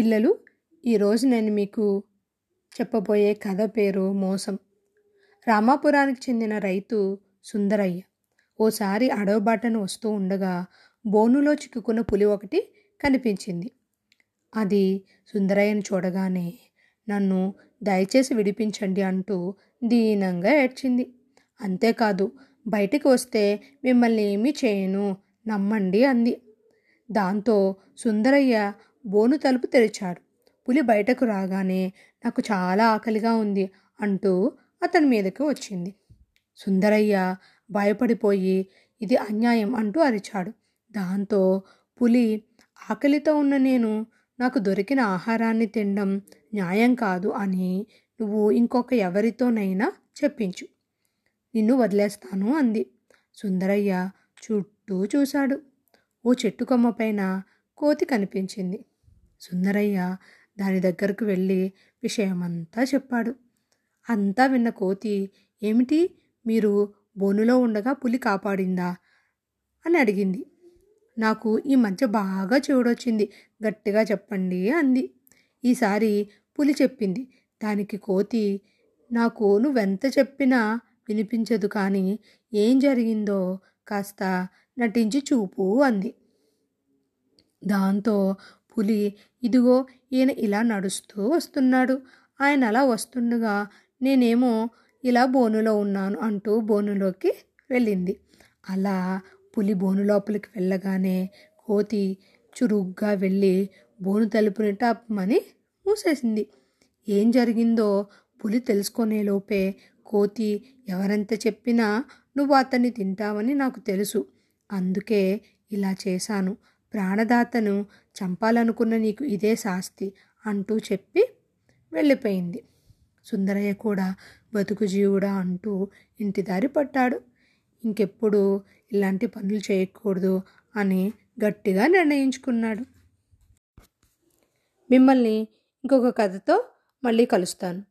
పిల్లలు ఈరోజు నేను మీకు చెప్పబోయే కథ పేరు మోసం. రామాపురానికి చెందిన రైతు సుందరయ్య ఓసారి అడవబాటను వస్తూ ఉండగా బోనులో చిక్కుకున్న పులి ఒకటి కనిపించింది. అది సుందరయ్యను చూడగానే నన్ను దయచేసి విడిపించండి అంటూ దీనంగా ఏడ్చింది. అంతేకాదు బయటికి వస్తే మిమ్మల్ని ఏమీ చేయను నమ్మండి అంది. దాంతో సుందరయ్య బోను తలుపు తెరిచాడు. పులి బయటకు రాగానే నాకు చాలా ఆకలిగా ఉంది అంటూ అతని మీదకి వచ్చింది. సుందరయ్య భయపడిపోయి ఇది అన్యాయం అంటూ అరిచాడు. దాంతో పులి ఆకలితో ఉన్న నేను నాకు దొరికిన ఆహారాన్ని తినడం న్యాయం కాదు అని నువ్వు ఇంకొక ఎవరితోనైనా చెప్పించు. నిన్ను వదిలేస్తాను అంది. సుందరయ్య చుట్టూ చూశాడు. ఓ చెట్టు కొమ్మ పైన కోతి కనిపించింది. సుందరయ్య దాని దగ్గరకు వెళ్ళి విషయమంతా చెప్పాడు. అంతా విన్న కోతి ఏమిటి? మీరు బోనులో ఉండగా పులి కాపాడిందా? అని అడిగింది. నాకు ఈ మధ్య బాగా చూడొచ్చింది గట్టిగా చెప్పండి అంది. ఈసారి పులి చెప్పింది. దానికి కోతి నాకు నువ్వెంత చెప్పినా వినిపించదు కానీ ఏం జరిగిందో కాస్త నటించి చూపు అంది. దాంతో పులి ఇదిగో ఈయన ఇలా నడుస్తూ వస్తున్నాడు. ఆయన అలా వస్తుండగా నేనేమో ఇలా బోనులో ఉన్నాను అంటూ బోనులోకి వెళ్ళింది. అలా పులి బోను లోపలికి వెళ్ళగానే కోతి చురుగ్గా వెళ్ళి బోను తలుపుని టప్మని మూసేసింది. ఏం జరిగిందో పులి తెలుసుకునే లోపే కోతి ఎవరెంత చెప్పినా నువ్వు అతన్ని తింటావని నాకు తెలుసు. అందుకే ఇలా చేశాను. ప్రాణదాతను చంపాలనుకున్న నీకు ఇదే శాస్తి అంటూ చెప్పి వెళ్ళిపోయింది. సుందరయ్య కూడా బతుకు జీవుడా అంటూ ఇంటి దారి పట్టాడు. ఇంకెప్పుడు ఇలాంటి పనులు చేయకూడదు అని గట్టిగా నిర్ణయించుకున్నాడు. మిమ్మల్ని ఇంకొక కథతో మళ్ళీ కలుస్తాను.